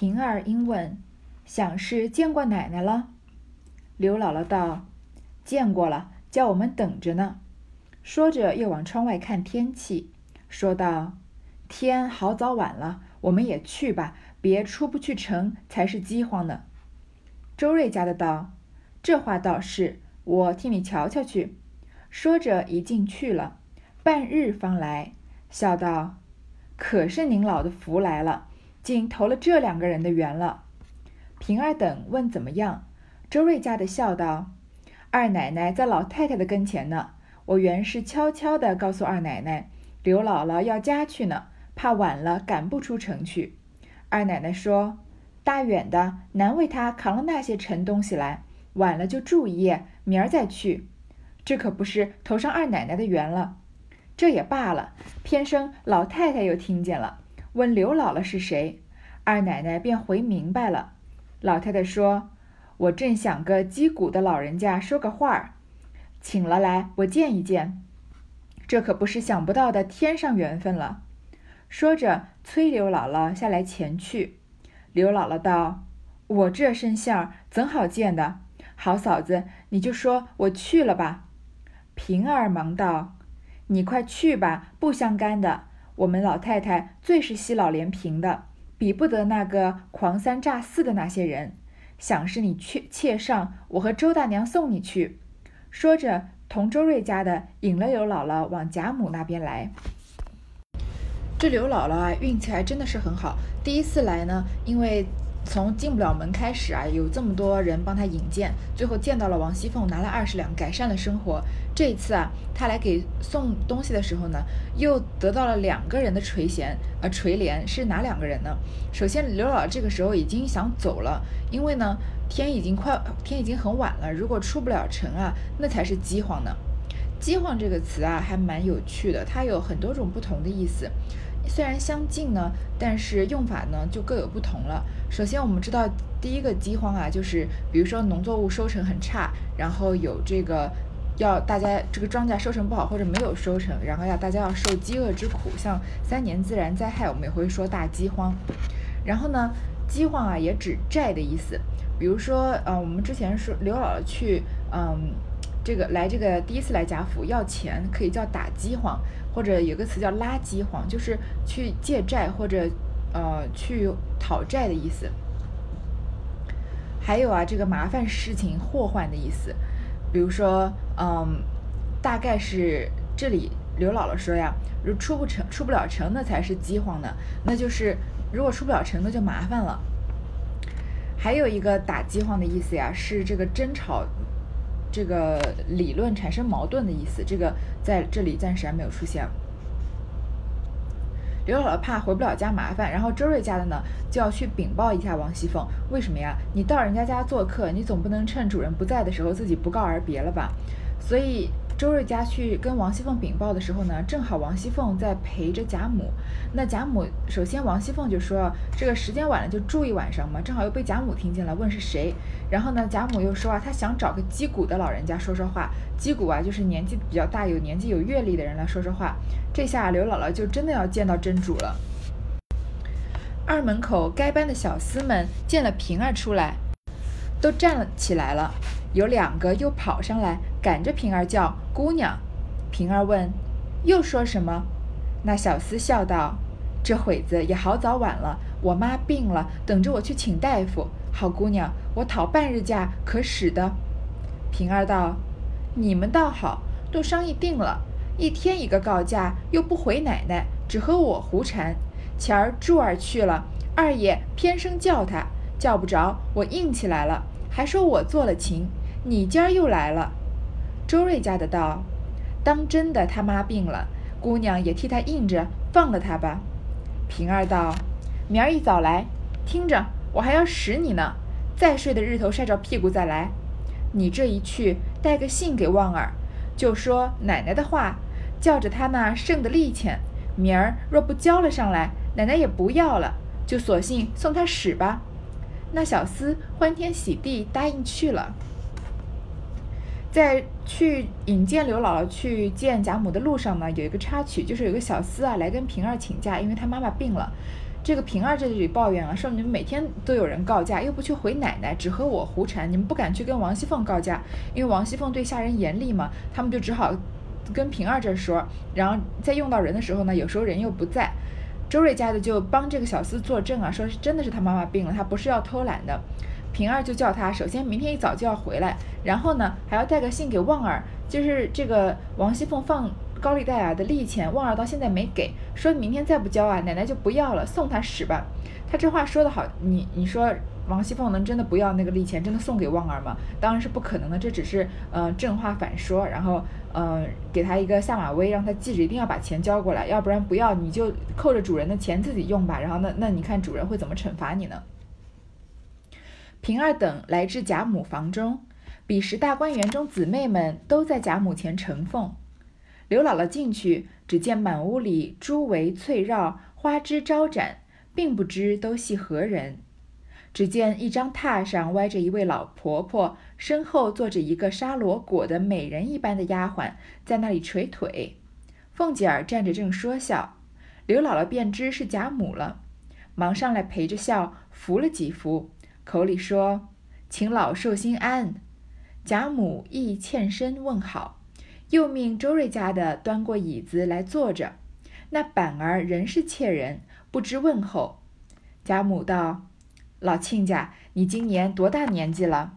平儿因问：“想是见过奶奶了？”刘姥姥道：“见过了，叫我们等着呢。”说着又往窗外看天气，说道：“天好早晚了，我们也去吧，别出不去城才是饥荒呢。”周瑞家的道：“这话倒是，我替你瞧瞧去。”说着一进去了，半日方来，笑道：“可是您老的福来了，竟投了这两个人的缘了。”平儿等问怎么样，周瑞家的笑道：“二奶奶在老太太的跟前呢。我原是悄悄的告诉二奶奶，刘姥姥要家去呢，怕晚了赶不出城去。二奶奶说。”大远的，难为他扛了那些沉东西来，晚了就住一夜，明儿再去。这可不是投上二奶奶的缘了。这也罢了，偏生老太太又听见了，问刘姥姥是谁，二奶奶便回明白了。老太太说：“我正想个击鼓的老人家说个话儿，请了来，我见一见。这可不是想不到的天上缘分了。”说着，催刘姥姥下来前去。刘姥姥道：“我这身相怎好见的？好嫂子，你就说我去了吧。”平儿忙道：“你快去吧，不相干的。我们老太太最是惜老怜贫的，比不得那个狂三诈四的那些人。想是你去妾上，我和周大娘送你去。”说着，同周瑞家的引了刘姥姥往贾母那边来。这刘姥姥啊，运气还真的是很好。第一次来呢，因为从进不了门开始啊，有这么多人帮他引荐，最后见到了王熙凤，拿了二十两，改善了生活。这一次啊，他来给送东西的时候呢，又得到了两个人的垂涎，呃，垂怜是哪两个人呢？首先，刘姥姥这个时候已经想走了，因为呢，天已经快，天已经很晚了，如果出不了城啊，那才是饥荒呢。饥荒这个词啊，还蛮有趣的，它有很多种不同的意思。虽然相近呢，但是用法呢就各有不同了。首先，我们知道第一个饥荒啊，就是比如说农作物收成很差，然后有这个要大家这个庄稼收成不好或者没有收成，然后要大家要受饥饿之苦，像三年自然灾害，我们也会说大饥荒。然后呢，饥荒啊也指债的意思，比如说呃，我们之前说刘姥姥去嗯。这个来这个第一次来贾府要钱，可以叫打饥荒，或者有个词叫拉饥荒，就是去借债或者呃去讨债的意思。还有啊，这个麻烦事情、祸患的意思，比如说嗯，大概是这里刘姥姥说呀，如出不成、出不了城，那才是饥荒呢，那就是如果出不了城，那就麻烦了。还有一个打饥荒的意思呀，是这个争吵。这个理论产生矛盾的意思，这个在这里暂时还没有出现。刘姥姥怕回不了家麻烦，然后周瑞家的呢就要去禀报一下王熙凤。为什么呀？你到人家家做客，你总不能趁主人不在的时候自己不告而别了吧？所以。周瑞家去跟王熙凤禀报的时候呢，正好王熙凤在陪着贾母。那贾母首先王熙凤就说：“这个时间晚了就住一晚上嘛。”正好又被贾母听见了，问是谁。然后呢，贾母又说啊，她想找个击鼓的老人家说说话。击鼓啊，就是年纪比较大、有年纪、有阅历的人来说说话。这下刘姥姥就真的要见到真主了。二门口该班的小厮们见了平儿出来，都站了起来了。有两个又跑上来，赶着平儿叫姑娘。平儿问：“又说什么？”那小厮笑道：“这会子也好早晚了，我妈病了，等着我去请大夫。好姑娘，我讨半日假可使得？”平儿道：“你们倒好，都商议定了，一天一个告假，又不回奶奶，只和我胡缠。前儿柱儿去了，二爷偏生叫他，叫不着，我硬起来了，还说我做了情。”你今儿又来了，周瑞家的道：“当真的，他妈病了，姑娘也替他应着，放了他吧。”平儿道：“明儿一早来，听着，我还要使你呢。再睡的日头晒着屁股再来。你这一去，带个信给旺儿，就说奶奶的话，叫着他那剩的利钱，明儿若不交了上来，奶奶也不要了，就索性送他使吧。”那小厮欢天喜地答应去了。在去引荐刘姥姥去见贾母的路上呢，有一个插曲，就是有个小厮啊来跟平儿请假，因为他妈妈病了。这个平儿在这里抱怨啊，说你们每天都有人告假，又不去回奶奶，只和我胡缠，你们不敢去跟王熙凤告假，因为王熙凤对下人严厉嘛，他们就只好跟平儿这说，然后在用到人的时候呢，有时候人又不在，周瑞家的就帮这个小厮作证啊，说是真的是他妈妈病了，他不是要偷懒的。平儿就叫他，首先明天一早就要回来，然后呢还要带个信给旺儿，就是这个王熙凤放高利贷啊的利钱，旺儿到现在没给，说明天再不交啊，奶奶就不要了，送他使吧。他这话说的好，你你说王熙凤能真的不要那个利钱，真的送给旺儿吗？当然是不可能的，这只是呃正话反说，然后呃给他一个下马威，让他记着一定要把钱交过来，要不然不要你就扣着主人的钱自己用吧。然后那那你看主人会怎么惩罚你呢？平儿等来至贾母房中，彼时大观园中姊妹们都在贾母前承奉。刘姥姥进去，只见满屋里珠围翠绕，花枝招展，并不知都系何人。只见一张榻上歪着一位老婆婆，身后坐着一个纱罗裹的美人一般的丫鬟，在那里捶腿。凤姐儿站着正说笑，刘姥姥便知是贾母了，忙上来陪着笑，扶了几扶。口里说：“请老寿星安。”贾母亦欠身问好，又命周瑞家的端过椅子来坐着。那板儿仍是怯人，不知问候。贾母道：“老亲家，你今年多大年纪了？”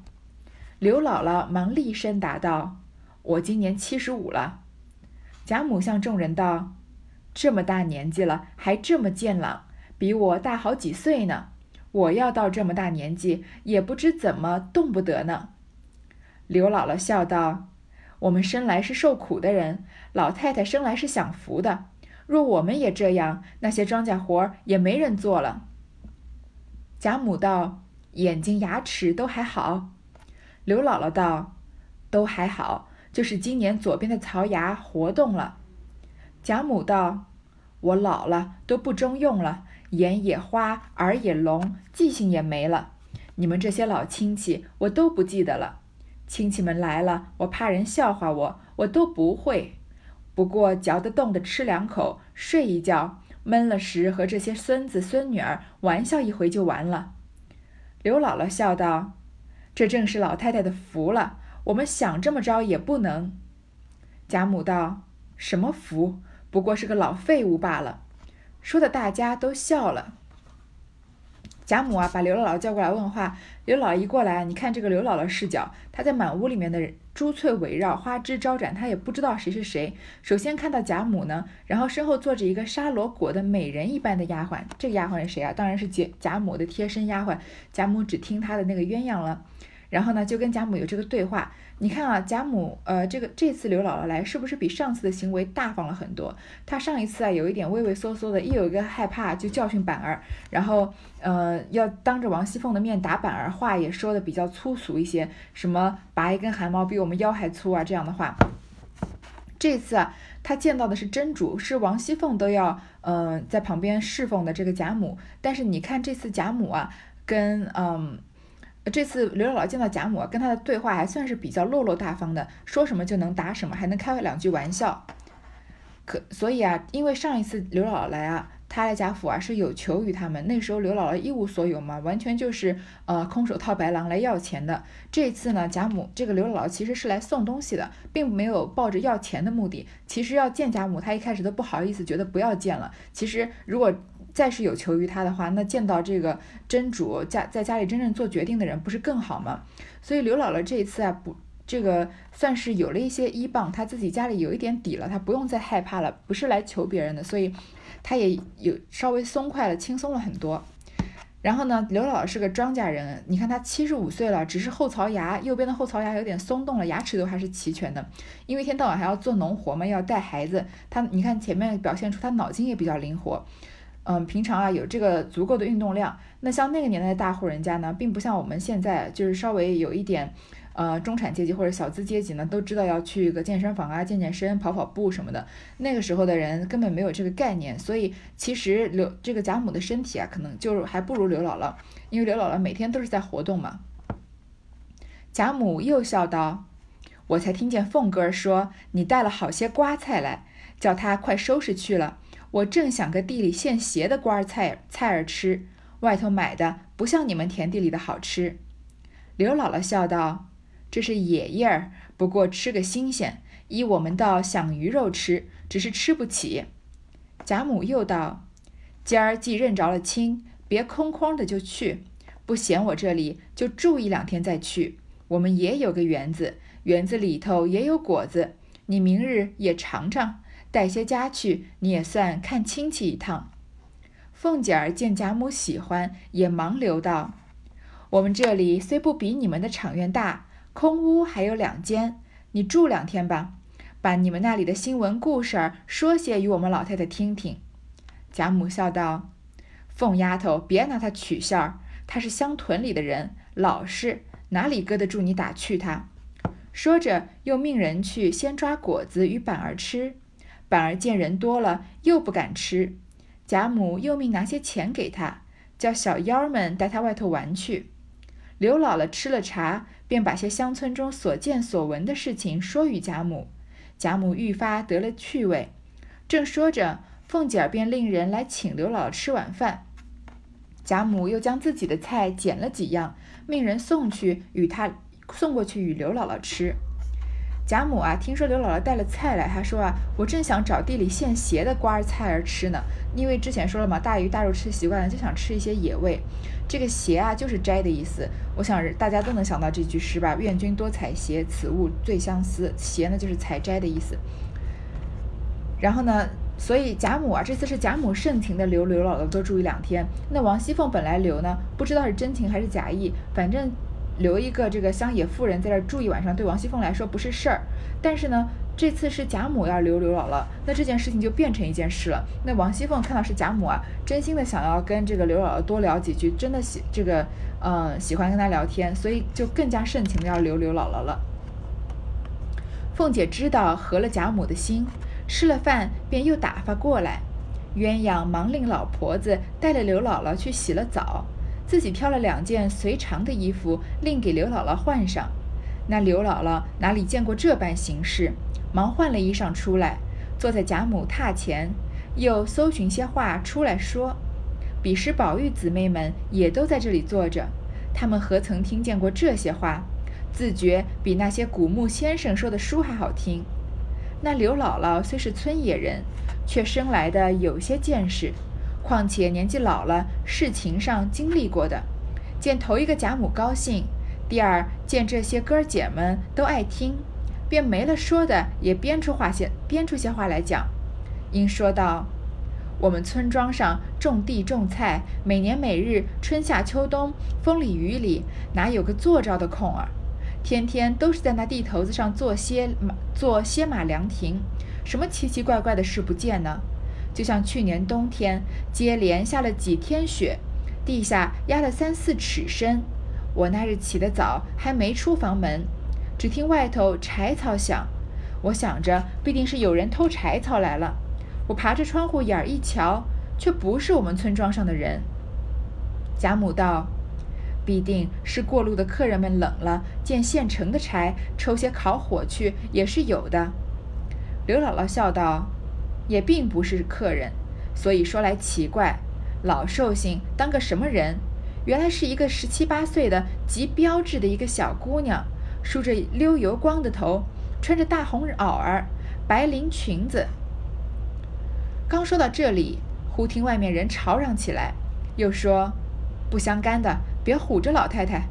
刘姥姥忙厉声答道：“我今年七十五了。”贾母向众人道：“这么大年纪了，还这么健朗，比我大好几岁呢。”我要到这么大年纪，也不知怎么动不得呢。刘姥姥笑道：“我们生来是受苦的人，老太太生来是享福的。若我们也这样，那些庄稼活也没人做了。”贾母道：“眼睛牙齿都还好。”刘姥姥道：“都还好，就是今年左边的槽牙活动了。”贾母道：“我老了，都不中用了。”眼也花，耳也聋，记性也没了。你们这些老亲戚，我都不记得了。亲戚们来了，我怕人笑话我，我都不会。不过嚼得动的吃两口，睡一觉，闷了时和这些孙子孙女儿玩笑一回就完了。刘姥姥笑道：“这正是老太太的福了，我们想这么着也不能。”贾母道：“什么福？不过是个老废物罢了。”说的大家都笑了。贾母啊，把刘姥姥叫过来问话。刘姥姥一过来，你看这个刘姥姥视角，她在满屋里面的珠翠围绕，花枝招展，她也不知道谁是谁。首先看到贾母呢，然后身后坐着一个纱罗裹的美人一般的丫鬟。这个丫鬟是谁啊？当然是贾贾母的贴身丫鬟。贾母只听她的那个鸳鸯了。然后呢，就跟贾母有这个对话。你看啊，贾母，呃，这个这次刘姥姥来，是不是比上次的行为大方了很多？她上一次啊，有一点畏畏缩缩的，一有一个害怕就教训板儿，然后，呃，要当着王熙凤的面打板儿，话也说的比较粗俗一些，什么拔一根汗毛比我们腰还粗啊这样的话。这次啊，她见到的是真主，是王熙凤都要，嗯，在旁边侍奉的这个贾母。但是你看这次贾母啊，跟，嗯。这次刘姥姥见到贾母，跟她的对话还算是比较落落大方的，说什么就能答什么，还能开两句玩笑。可所以啊，因为上一次刘姥姥来啊，她来贾府啊是有求于他们，那时候刘姥姥一无所有嘛，完全就是呃空手套白狼来要钱的。这次呢，贾母这个刘姥姥其实是来送东西的，并没有抱着要钱的目的。其实要见贾母，她一开始都不好意思，觉得不要见了。其实如果再是有求于他的话，那见到这个真主家在家里真正做决定的人，不是更好吗？所以刘姥姥这一次啊，不，这个算是有了一些依傍，她自己家里有一点底了，她不用再害怕了，不是来求别人的，所以她也有稍微松快了，轻松了很多。然后呢，刘姥姥是个庄稼人，你看她七十五岁了，只是后槽牙右边的后槽牙有点松动了，牙齿都还是齐全的，因为一天到晚还要做农活嘛，要带孩子，她你看前面表现出她脑筋也比较灵活。嗯，平常啊有这个足够的运动量。那像那个年代的大户人家呢，并不像我们现在，就是稍微有一点，呃，中产阶级或者小资阶级呢，都知道要去一个健身房啊，健健身、跑跑步什么的。那个时候的人根本没有这个概念，所以其实刘这个贾母的身体啊，可能就还不如刘姥姥，因为刘姥姥每天都是在活动嘛。贾母又笑道：“我才听见凤哥说你带了好些瓜菜来，叫他快收拾去了。”我正想个地里现结的瓜菜菜儿吃，外头买的不像你们田地里的好吃。”刘姥姥笑道：“这是野叶儿，不过吃个新鲜。依我们倒想鱼肉吃，只是吃不起。”贾母又道：“今儿既认着了亲，别空空的就去，不嫌我这里就住一两天再去。我们也有个园子，园子里头也有果子，你明日也尝尝，带些家去，你也算看亲戚一趟。”凤姐儿见贾母喜欢，也忙留道。我们这里虽不比你们的场院大，空屋还有两间，你住两天吧，把你们那里的新闻故事说些与我们老太太听听。贾母笑道：“凤丫头，别拿她取笑儿，她是乡屯里的人，老实，哪里搁得住你打趣她？”说着，又命人去先抓果子与板儿吃。反而见人多了，又不敢吃。贾母又命拿些钱给他，叫小妖们带他外头玩去。刘姥姥吃了茶，便把些乡村中所见所闻的事情说与贾母。贾母愈发得了趣味。正说着，凤姐儿便令人来请刘姥姥吃晚饭。贾母又将自己的菜捡了几样，命人送去与她送过去与刘姥姥吃。贾母啊，听说刘姥姥带了菜来，她说啊，我正想找地里现结的瓜儿菜儿吃呢。因为之前说了嘛，大鱼大肉吃习惯了，就想吃一些野味。这个斜啊，就是摘的意思。我想大家都能想到这句诗吧？愿君多采撷，此物最相思。撷呢，就是采摘的意思。然后呢，所以贾母啊，这次是贾母盛情的留刘姥姥多住一两天。那王熙凤本来留呢，不知道是真情还是假意，反正。留一个这个乡野妇人在这儿住一晚上，对王熙凤来说不是事儿。但是呢，这次是贾母要留刘姥姥，那这件事情就变成一件事了。那王熙凤看到是贾母啊，真心的想要跟这个刘姥姥多聊几句，真的喜这个，嗯，喜欢跟她聊天，所以就更加盛情的要留刘姥姥了。凤姐知道合了贾母的心，吃了饭便又打发过来，鸳鸯忙令老婆子带了刘姥姥去洗了澡。自己挑了两件随常的衣服，另给刘姥姥换上。那刘姥姥哪里见过这般形式，忙换了衣裳出来，坐在贾母榻前，又搜寻些话出来说。彼时宝玉姊妹们也都在这里坐着，他们何曾听见过这些话，自觉比那些古墓先生说的书还好听。那刘姥姥虽是村野人，却生来的有些见识。况且年纪老了，事情上经历过的，见头一个贾母高兴，第二见这些哥儿姐们都爱听，便没了说的，也编出话些编出些话来讲。因说道：“我们村庄上种地种菜，每年每日春夏秋冬，风里雨里，哪有个坐着的空儿？天天都是在那地头子上做些马做歇马凉亭，什么奇奇怪怪的事不见呢？”就像去年冬天接连下了几天雪，地下压了三四尺深。我那日起得早，还没出房门，只听外头柴草响。我想着必定是有人偷柴草来了。我爬着窗户眼儿一瞧，却不是我们村庄上的人。贾母道：“必定是过路的客人们冷了，见现成的柴，抽些烤火去，也是有的。”刘姥姥笑道。也并不是客人，所以说来奇怪，老寿星当个什么人？原来是一个十七八岁的极标致的一个小姑娘，梳着溜油光的头，穿着大红袄儿、白绫裙子。刚说到这里，忽听外面人吵嚷起来，又说：“不相干的，别唬着老太太。”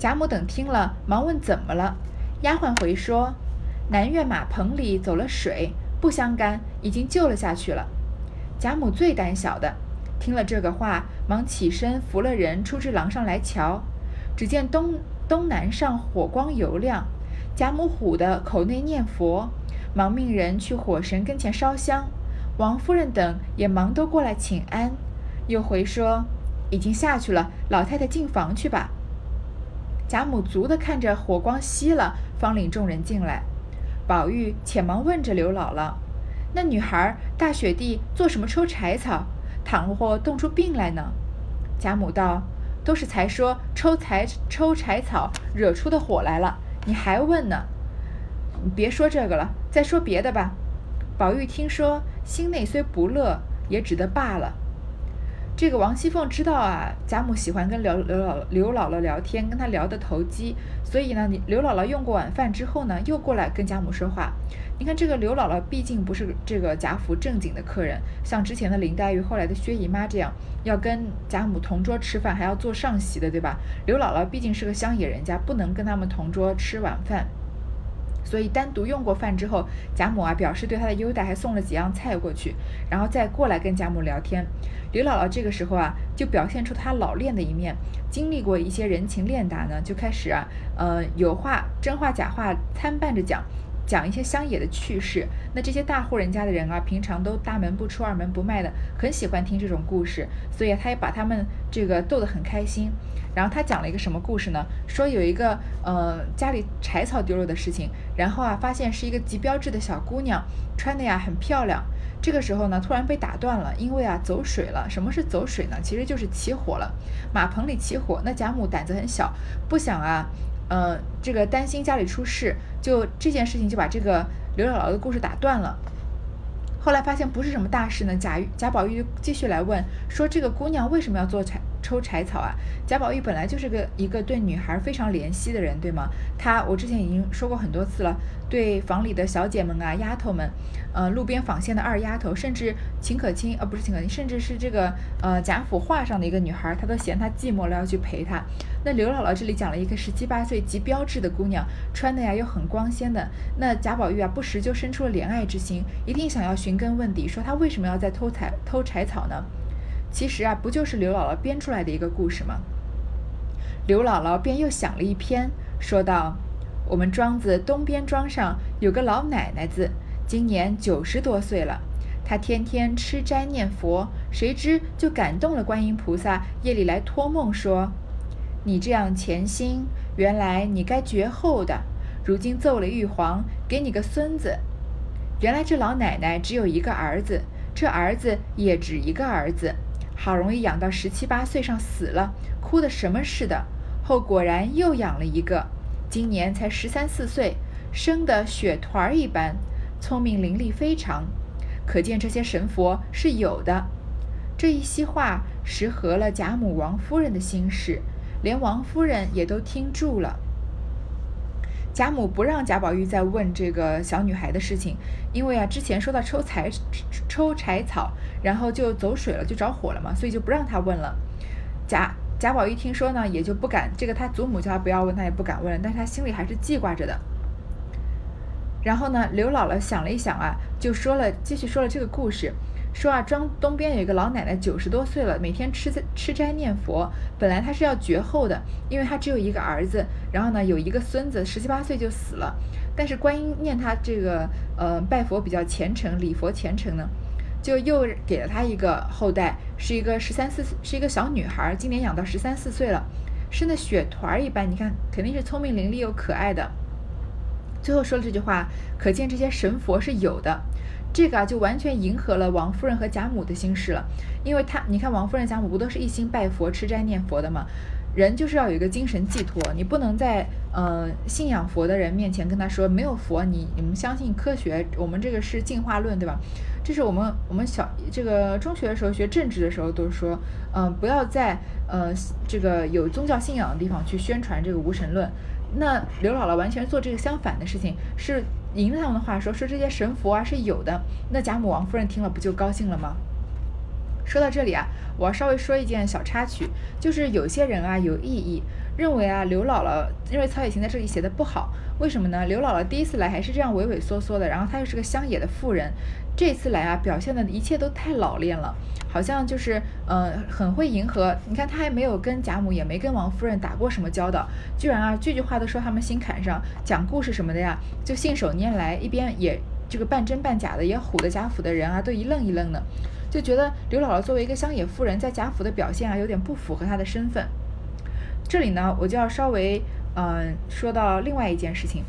贾母等听了，忙问怎么了。丫鬟回说：“南院马棚里走了水。”不相干，已经救了下去了。贾母最胆小的，听了这个话，忙起身扶了人出至廊上来瞧。只见东东南上火光油亮，贾母唬得口内念佛，忙命人去火神跟前烧香。王夫人等也忙都过来请安，又回说已经下去了，老太太进房去吧。贾母足的看着火光熄了，方领众人进来。宝玉且忙问着刘姥姥：“那女孩大雪地做什么抽柴草？倘或冻出病来呢？”贾母道：“都是才说抽柴抽柴草惹出的火来了，你还问呢？你别说这个了，再说别的吧。”宝玉听说心内虽不乐，也只得罢了。这个王熙凤知道啊，贾母喜欢跟刘刘姥刘姥姥聊天，跟她聊得投机，所以呢，刘姥姥用过晚饭之后呢，又过来跟贾母说话。你看这个刘姥姥毕竟不是这个贾府正经的客人，像之前的林黛玉、后来的薛姨妈这样，要跟贾母同桌吃饭，还要做上席的，对吧？刘姥姥毕竟是个乡野人家，不能跟他们同桌吃晚饭。所以单独用过饭之后，贾母啊表示对他的优待，还送了几样菜过去，然后再过来跟贾母聊天。刘姥姥这个时候啊，就表现出她老练的一面，经历过一些人情练达呢，就开始啊，呃，有话真话假话参半着讲。讲一些乡野的趣事，那这些大户人家的人啊，平常都大门不出二门不迈的，很喜欢听这种故事，所以他也把他们这个逗得很开心。然后他讲了一个什么故事呢？说有一个呃家里柴草丢了的事情，然后啊发现是一个极标致的小姑娘，穿的呀很漂亮。这个时候呢突然被打断了，因为啊走水了。什么是走水呢？其实就是起火了，马棚里起火。那贾母胆子很小，不想啊。呃，这个担心家里出事，就这件事情就把这个刘姥姥的故事打断了。后来发现不是什么大事呢，贾贾宝玉继续来问，说这个姑娘为什么要做彩抽柴草啊？贾宝玉本来就是个一个对女孩非常怜惜的人，对吗？他我之前已经说过很多次了，对房里的小姐们啊、丫头们，呃，路边纺线的二丫头，甚至秦可卿，呃，不是秦可卿，甚至是这个呃贾府画上的一个女孩，他都嫌她寂寞了，要去陪她。那刘姥姥这里讲了一个十七八岁极标致的姑娘，穿的呀又很光鲜的，那贾宝玉啊不时就生出了怜爱之心，一定想要寻根问底，说她为什么要在偷采偷柴草呢？其实啊，不就是刘姥姥编出来的一个故事吗？刘姥姥便又想了一篇，说道：“我们庄子东边庄上有个老奶奶子，今年九十多岁了。她天天吃斋念佛，谁知就感动了观音菩萨，夜里来托梦说：‘你这样潜心，原来你该绝后的。如今奏了玉皇，给你个孙子。原来这老奶奶只有一个儿子，这儿子也只一个儿子。’”好容易养到十七八岁上死了，哭的什么似的。后果然又养了一个，今年才十三四岁，生的雪团儿一般，聪明伶俐非常。可见这些神佛是有的。这一席话实合了贾母、王夫人的心事，连王夫人也都听住了。贾母不让贾宝玉再问这个小女孩的事情，因为啊，之前说到抽柴抽柴草，然后就走水了，就着火了嘛，所以就不让他问了。贾贾宝玉听说呢，也就不敢这个他祖母叫他不要问，他也不敢问，但是他心里还是记挂着的。然后呢，刘姥姥想了一想啊，就说了，继续说了这个故事。说啊，庄东边有一个老奶奶，九十多岁了，每天吃吃斋念佛。本来她是要绝后的，因为她只有一个儿子，然后呢有一个孙子，十七八岁就死了。但是观音念她这个呃拜佛比较虔诚，礼佛虔诚呢，就又给了她一个后代，是一个十三四，是一个小女孩，今年养到十三四岁了，生的雪团儿一般，你看肯定是聪明伶俐又可爱的。最后说了这句话，可见这些神佛是有的。这个啊，就完全迎合了王夫人和贾母的心事了，因为他，你看王夫人、贾母不都是一心拜佛、吃斋念佛的吗？人就是要有一个精神寄托，你不能在呃信仰佛的人面前跟他说没有佛，你你们相信科学，我们这个是进化论，对吧？这是我们我们小这个中学的时候学政治的时候都说，嗯，不要在呃这个有宗教信仰的地方去宣传这个无神论。那刘姥姥完全做这个相反的事情，是。迎着他们的话说，说这些神佛啊是有的，那贾母、王夫人听了不就高兴了吗？说到这里啊，我要稍微说一件小插曲，就是有些人啊有异议，认为啊刘姥姥认为曹雪芹在这里写的不好，为什么呢？刘姥姥第一次来还是这样畏畏缩缩的，然后她又是个乡野的妇人，这次来啊表现的一切都太老练了。好像就是呃很会迎合，你看她还没有跟贾母，也没跟王夫人打过什么交道，居然啊句句话都说他们心坎上，讲故事什么的呀，就信手拈来，一边也这个半真半假的，也唬得贾府的人啊都一愣一愣的，就觉得刘姥姥作为一个乡野妇人，在贾府的表现啊有点不符合她的身份。这里呢，我就要稍微嗯说到另外一件事情。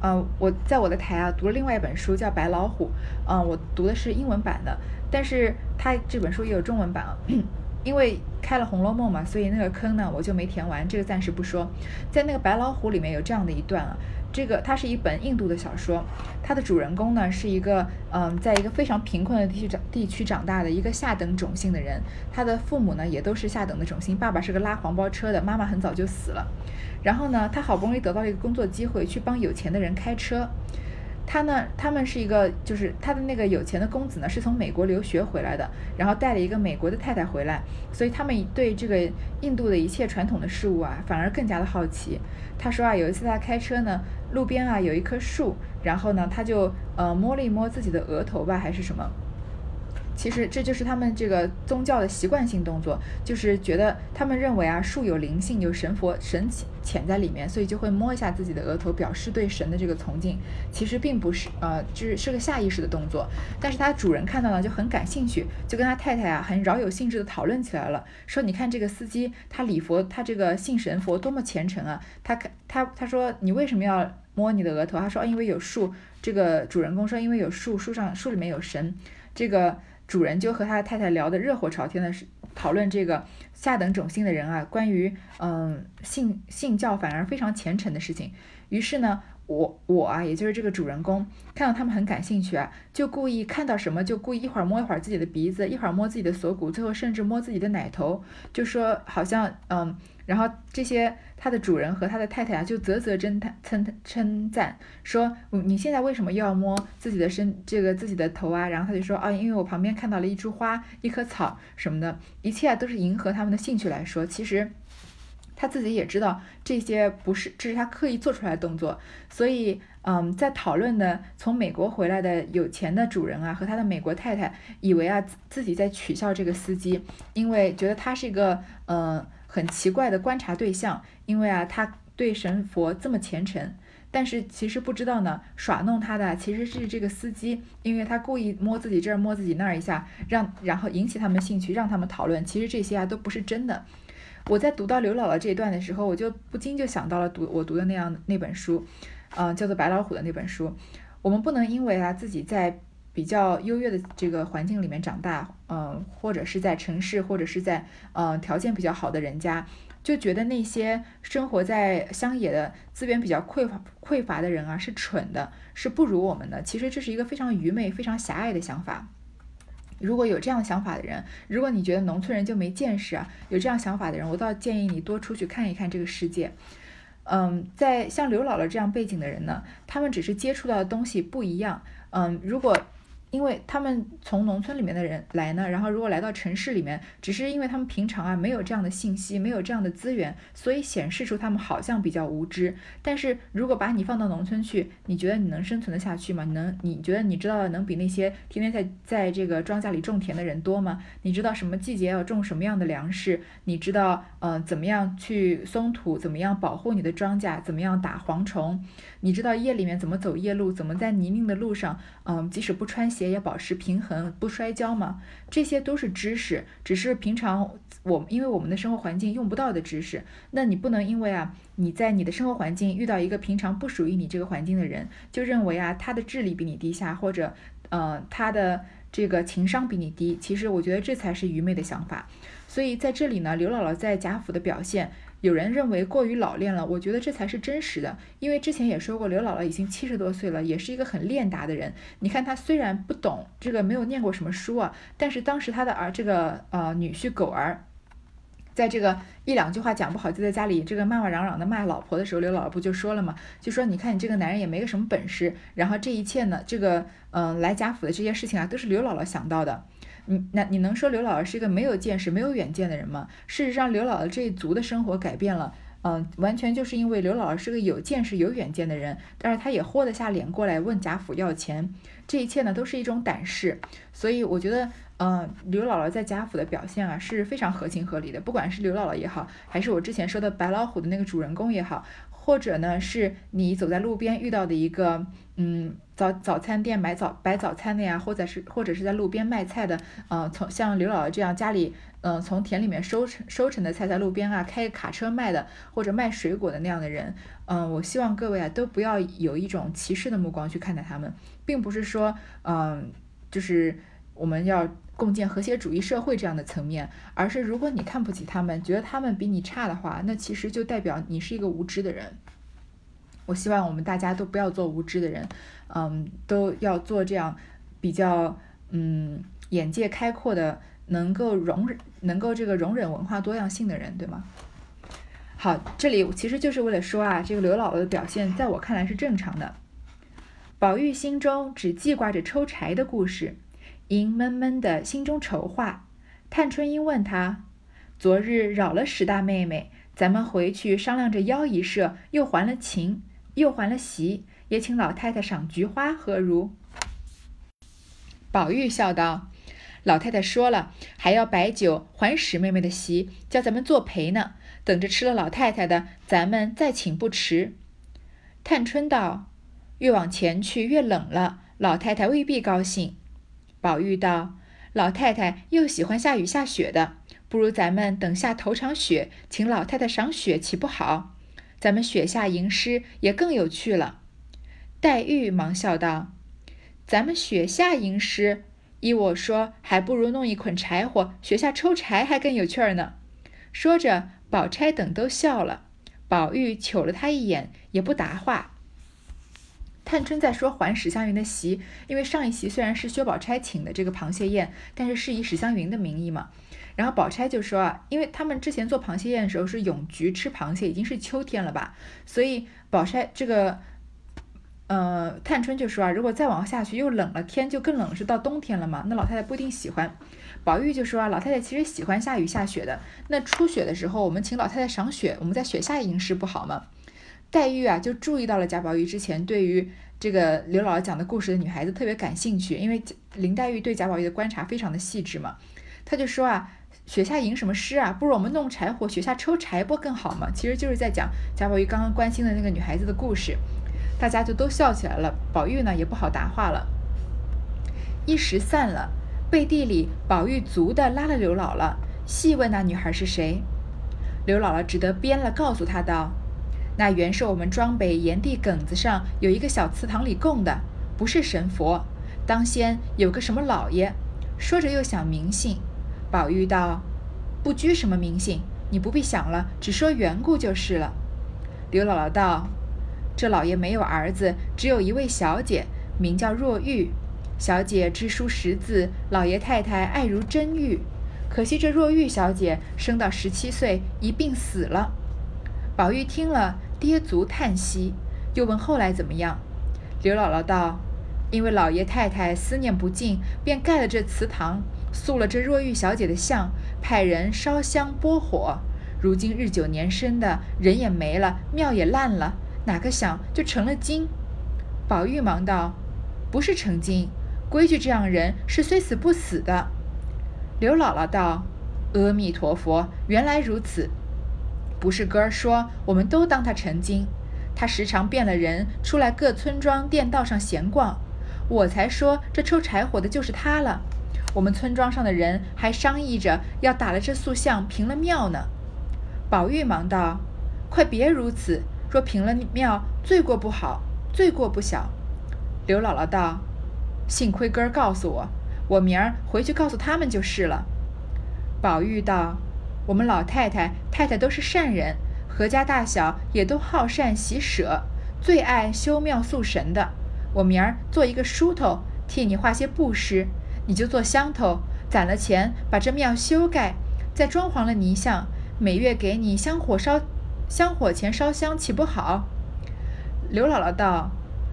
呃，我在我的台啊读了另外一本书，叫《白老虎》。嗯，我读的是英文版的，但是它这本书也有中文版啊。因为开了《红楼梦》嘛，所以那个坑呢我就没填完，这个暂时不说。在那个《白老虎》里面有这样的一段啊，这个它是一本印度的小说，它的主人公呢是一个嗯，在一个非常贫困的地区长地区长大的一个下等种姓的人，他的父母呢也都是下等的种姓，爸爸是个拉黄包车的，妈妈很早就死了，然后呢，他好不容易得到了一个工作机会，去帮有钱的人开车。他呢，他们是一个，就是他的那个有钱的公子呢，是从美国留学回来的，然后带了一个美国的太太回来，所以他们对这个印度的一切传统的事物啊，反而更加的好奇。他说啊，有一次他开车呢，路边啊有一棵树，然后呢，他就呃摸了一摸自己的额头吧，还是什么。其实这就是他们这个宗教的习惯性动作，就是觉得他们认为啊树有灵性，有神佛神潜在里面，所以就会摸一下自己的额头，表示对神的这个崇敬。其实并不是呃，就是是个下意识的动作。但是他主人看到了就很感兴趣，就跟他太太啊很饶有兴致的讨论起来了，说你看这个司机他礼佛，他这个信神佛多么虔诚啊！他他他说你为什么要摸你的额头？他说因为有树。这个主人公说因为有树，树上树里面有神。这个。主人就和他的太太聊得热火朝天的，是讨论这个下等种姓的人啊，关于嗯信信教反而非常虔诚的事情。于是呢，我我啊，也就是这个主人公，看到他们很感兴趣啊，就故意看到什么就故意一会儿摸一会儿自己的鼻子，一会儿摸自己的锁骨，最后甚至摸自己的奶头，就说好像嗯。然后这些他的主人和他的太太啊，就啧啧称叹称称赞说：“你现在为什么又要摸自己的身这个自己的头啊？”然后他就说：“啊，因为我旁边看到了一株花、一棵草什么的，一切啊都是迎合他们的兴趣来说。其实他自己也知道这些不是，这是他刻意做出来的动作。所以，嗯，在讨论的从美国回来的有钱的主人啊和他的美国太太，以为啊自己在取笑这个司机，因为觉得他是一个嗯。”很奇怪的观察对象，因为啊，他对神佛这么虔诚，但是其实不知道呢，耍弄他的其实是这个司机，因为他故意摸自己这儿摸自己那儿一下，让然后引起他们兴趣，让他们讨论，其实这些啊都不是真的。我在读到刘姥姥这一段的时候，我就不禁就想到了读我读的那样那本书，嗯，叫做白老虎的那本书。我们不能因为啊自己在。比较优越的这个环境里面长大，嗯，或者是在城市，或者是在嗯条件比较好的人家，就觉得那些生活在乡野的资源比较匮乏匮乏的人啊是蠢的，是不如我们的。其实这是一个非常愚昧、非常狭隘的想法。如果有这样想法的人，如果你觉得农村人就没见识啊，有这样想法的人，我倒建议你多出去看一看这个世界。嗯，在像刘姥姥这样背景的人呢，他们只是接触到的东西不一样。嗯，如果。因为他们从农村里面的人来呢，然后如果来到城市里面，只是因为他们平常啊没有这样的信息，没有这样的资源，所以显示出他们好像比较无知。但是如果把你放到农村去，你觉得你能生存得下去吗？能？你觉得你知道的能比那些天天在在这个庄稼里种田的人多吗？你知道什么季节要种什么样的粮食？你知道嗯怎么样去松土？怎么样保护你的庄稼？怎么样打蝗虫？你知道夜里面怎么走夜路，怎么在泥泞的路上，嗯，即使不穿鞋也保持平衡不摔跤吗？这些都是知识，只是平常我因为我们的生活环境用不到的知识。那你不能因为啊你在你的生活环境遇到一个平常不属于你这个环境的人，就认为啊他的智力比你低下，或者呃他的这个情商比你低。其实我觉得这才是愚昧的想法。所以在这里呢，刘姥姥在贾府的表现。有人认为过于老练了，我觉得这才是真实的。因为之前也说过，刘姥姥已经七十多岁了，也是一个很练达的人。你看她虽然不懂这个，没有念过什么书啊，但是当时她的儿这个呃女婿狗儿，在这个一两句话讲不好就在家里这个骂骂嚷嚷的骂老婆的时候，刘姥姥不就说了吗？就说你看你这个男人也没个什么本事，然后这一切呢，这个嗯来贾府的这些事情啊，都是刘姥姥想到的。你那你能说刘姥姥是一个没有见识、没有远见的人吗？事实上，刘姥姥这一族的生活改变了，嗯，完全就是因为刘姥姥是个有见识、有远见的人，但是她也豁得下脸过来问贾府要钱，这一切呢都是一种胆识。所以我觉得，嗯，刘姥姥在贾府的表现啊是非常合情合理的。不管是刘姥姥也好，还是我之前说的白老虎的那个主人公也好。或者呢，是你走在路边遇到的一个，嗯，早早餐店买早摆早餐的呀，或者是或者是在路边卖菜的，呃，从像刘姥姥这样家里，嗯，从田里面收成收成的菜在路边啊开卡车卖的，或者卖水果的那样的人，嗯，我希望各位啊都不要有一种歧视的目光去看待他们，并不是说，嗯，就是我们要。共建和谐主义社会这样的层面，而是如果你看不起他们，觉得他们比你差的话，那其实就代表你是一个无知的人。我希望我们大家都不要做无知的人，嗯，都要做这样比较嗯眼界开阔的，能够容忍能够这个容忍文化多样性的人，对吗？好，这里其实就是为了说啊，这个刘姥姥的表现在我看来是正常的。宝玉心中只记挂着抽柴的故事，因闷闷的心中筹划。探春因问他：“昨日扰了史大妹妹，咱们回去商量着邀一社，又还了情，又还了席，也请老太太赏菊花，何如？”宝玉笑道：“老太太说了，还要摆酒还史妹妹的席，叫咱们作陪呢。等着吃了老太太的，咱们再请不迟。”探春道：“越往前去越冷了，老太太未必高兴。”宝玉道。老太太又喜欢下雨下雪的，不如咱们等下头场雪，请老太太赏雪，岂不好？咱们雪下吟诗也更有趣了。黛玉忙笑道：“咱们雪下吟诗，依我说，还不如弄一捆柴火，雪下抽柴还更有趣儿呢。”说着，宝钗等都笑了。宝玉瞅了他一眼，也不答话。探春在说还史湘云的席，因为上一席虽然是薛宝钗请的这个螃蟹宴，但是是以史湘云的名义嘛。然后宝钗就说啊，因为他们之前做螃蟹宴的时候是咏菊吃螃蟹，已经是秋天了吧，所以宝钗这个，呃，探春就说啊，如果再往下去又冷了，天就更冷，是到冬天了嘛，那老太太不一定喜欢。宝玉就说啊，老太太其实喜欢下雨下雪的，那初雪的时候我们请老太太赏雪，我们在雪下吟诗不好吗？黛玉啊，就注意到了贾宝玉之前对于这个刘姥姥讲的故事的女孩子特别感兴趣，因为林黛玉对贾宝玉的观察非常的细致嘛。她就说啊，雪下吟什么诗啊？不如我们弄柴火，雪下抽柴不更好吗？其实就是在讲贾宝玉刚刚关心的那个女孩子的故事，大家就都笑起来了。宝玉呢也不好答话了。一时散了，背地里宝玉足的拉了刘姥姥，细问那女孩是谁。刘姥姥只得编了，告诉他道。那原是我们庄北炎地埂子上有一个小祠堂里供的，不是神佛。当先有个什么老爷，说着又想名姓。宝玉道：“不拘什么名姓，你不必想了，只说缘故就是了。”刘姥姥道：“这老爷没有儿子，只有一位小姐，名叫若玉。小姐知书识字，老爷太太爱如珍玉。可惜这若玉小姐生到十七岁，一病死了。”宝玉听了。跌足叹息，又问后来怎么样？刘姥姥道：“因为老爷太太思念不尽，便盖了这祠堂，塑了这若玉小姐的像，派人烧香拨火。如今日久年深的人也没了，庙也烂了，哪个想就成了精。”宝玉忙道：“不是成精，规矩这样人是虽死不死的。”刘姥姥道：“阿弥陀佛，原来如此。”不是哥儿说，我们都当他成精。他时常变了人，出来各村庄店道上闲逛。我才说这抽柴火的就是他了。我们村庄上的人还商议着要打了这塑像平了庙呢。宝玉忙道：“快别如此，若平了庙，罪过不好，罪过不小。”刘姥姥道：“幸亏哥儿告诉我，我明儿回去告诉他们就是了。”宝玉道。我们老太太、太太都是善人，何家大小也都好善喜舍，最爱修庙塑神的。我明儿做一个梳头，替你画些布施，你就做香头，攒了钱把这庙修盖，再装潢了泥像，每月给你香火烧香火钱烧香，岂不好？刘姥姥道：“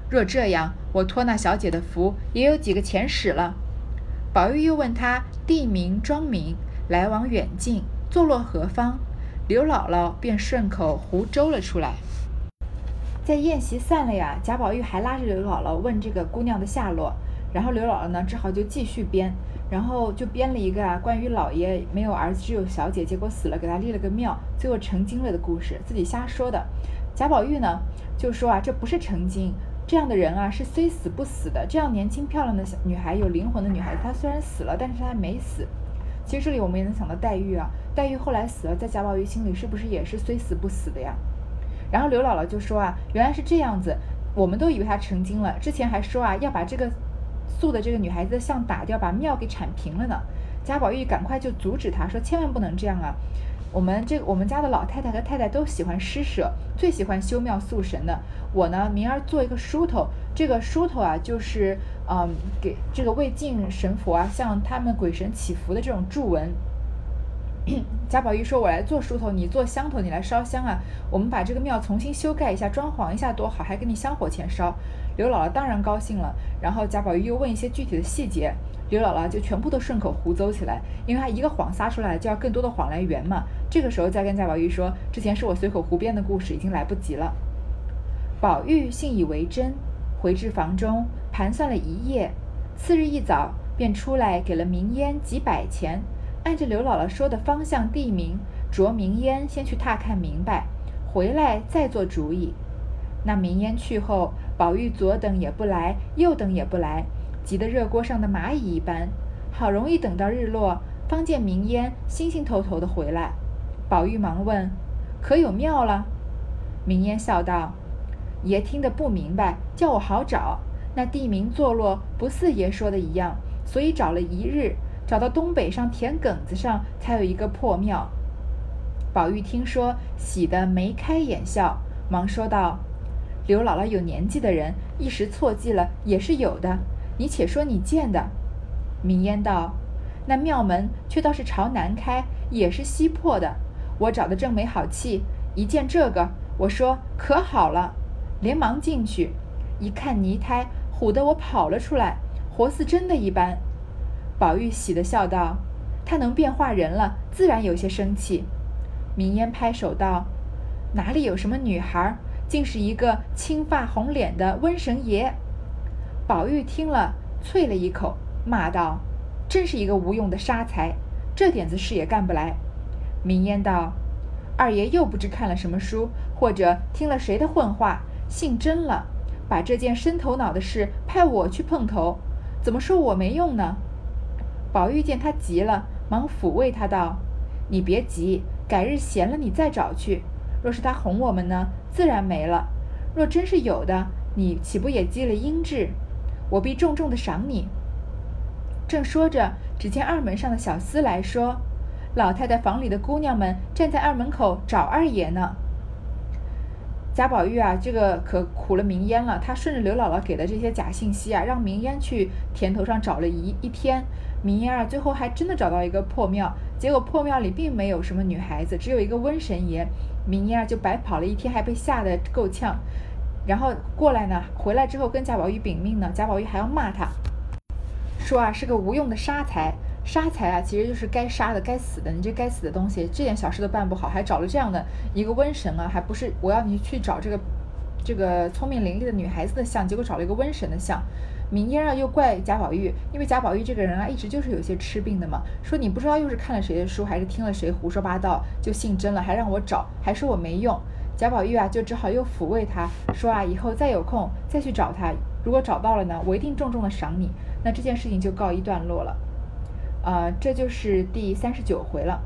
若这样，我托那小姐的福，也有几个钱使了。”宝玉又问他地名、庄名、来往远近。坐落何方？刘姥姥便顺口胡诌了出来。在宴席散了呀，贾宝玉还拉着刘姥姥问这个姑娘的下落，然后刘姥姥呢只好就继续编，然后就编了一个啊关于老爷没有儿子只有小姐，结果死了给他立了个庙，最后成精了的故事，自己瞎说的。贾宝玉呢就说啊这不是成精，这样的人啊是虽死不死的，这样年轻漂亮的小女孩有灵魂的女孩，她虽然死了，但是她还没死。其实这里我们也能想到黛玉啊，黛玉后来死了，在贾宝玉心里是不是也是虽死不死的呀？然后刘姥姥就说啊，原来是这样子，我们都以为她成精了，之前还说啊要把这个塑的这个女孩子的像打掉，把庙给铲平了呢。贾宝玉赶快就阻止她说，千万不能这样啊，我们这我们家的老太太和太太都喜欢施舍，最喜欢修庙塑神的。我呢，明儿做一个梳头，这个梳头啊，就是嗯，给这个魏晋神佛啊，向他们鬼神祈福的这种祝文。贾宝玉说：“我来做梳头，你做香头，你来烧香啊！我们把这个庙重新修盖一下，装潢一下多好，还给你香火钱烧。”刘姥姥当然高兴了。然后贾宝玉又问一些具体的细节，刘姥姥就全部都顺口胡诌起来，因为她一个谎撒出来，就要更多的谎来圆嘛。这个时候再跟贾宝玉说之前是我随口胡编的故事，已经来不及了。宝玉信以为真，回至房中盘算了一夜，次日一早便出来给了明烟几百钱。按着刘姥姥说的方向地名，着明烟先去踏看明白，回来再做主意。那明烟去后，宝玉左等也不来，右等也不来，急得热锅上的蚂蚁一般。好容易等到日落，方见明烟兴兴头头的回来。宝玉忙问：“可有庙了？”明烟笑道：“爷听得不明白，叫我好找。那地名坐落不似爷说的一样，所以找了一日。”找到东北上田埂子上，才有一个破庙。宝玉听说，喜得眉开眼笑，忙说道：“刘姥姥有年纪的人，一时错记了也是有的。你且说你见的。”明烟道：“那庙门却倒是朝南开，也是西破的。我找的正没好气，一见这个，我说可好了，连忙进去，一看泥胎，唬得我跑了出来，活似真的一般。”宝玉喜的笑道：“他能变化人了，自然有些生气。”明烟拍手道：“哪里有什么女孩，竟是一个青发红脸的瘟神爷。”宝玉听了，啐了一口，骂道：“真是一个无用的杀才，这点子事也干不来。”明烟道：“二爷又不知看了什么书，或者听了谁的混话，信真了，把这件生头脑的事派我去碰头，怎么说我没用呢？”宝玉见他急了，忙抚慰他道：“你别急，改日闲了你再找去。若是他哄我们呢，自然没了；若真是有的，你岂不也积了阴质？我必重重的赏你。”正说着，只见二门上的小厮来说：“老太太房里的姑娘们站在二门口找二爷呢。”贾宝玉啊，这个可苦了明烟了。他顺着刘姥姥给的这些假信息啊，让明烟去田头上找了一一天。明烟啊，最后还真的找到一个破庙，结果破庙里并没有什么女孩子，只有一个瘟神爷。明烟啊，就白跑了一天，还被吓得够呛。然后过来呢，回来之后跟贾宝玉禀命呢，贾宝玉还要骂他，说啊是个无用的杀才。杀才啊，其实就是该杀的、该死的。你这该死的东西，这点小事都办不好，还找了这样的一个瘟神啊，还不是我要你去找这个这个聪明伶俐的女孩子的像，结果找了一个瘟神的像。明烟啊，又怪贾宝玉，因为贾宝玉这个人啊，一直就是有些吃病的嘛。说你不知道又是看了谁的书，还是听了谁胡说八道，就信真了，还让我找，还说我没用。贾宝玉啊，就只好又抚慰他说啊，以后再有空再去找他，如果找到了呢，我一定重重的赏你。那这件事情就告一段落了。呃，这就是第三十九回了。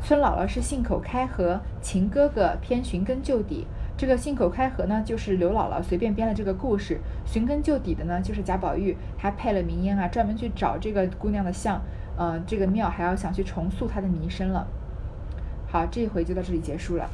村姥姥是信口开河，秦哥哥偏寻根究底。这个信口开河呢，就是刘姥姥随便编的这个故事；寻根究底的呢，就是贾宝玉他配了名烟啊，专门去找这个姑娘的像，呃，这个庙还要想去重塑她的名声了。好，这一回就到这里结束了。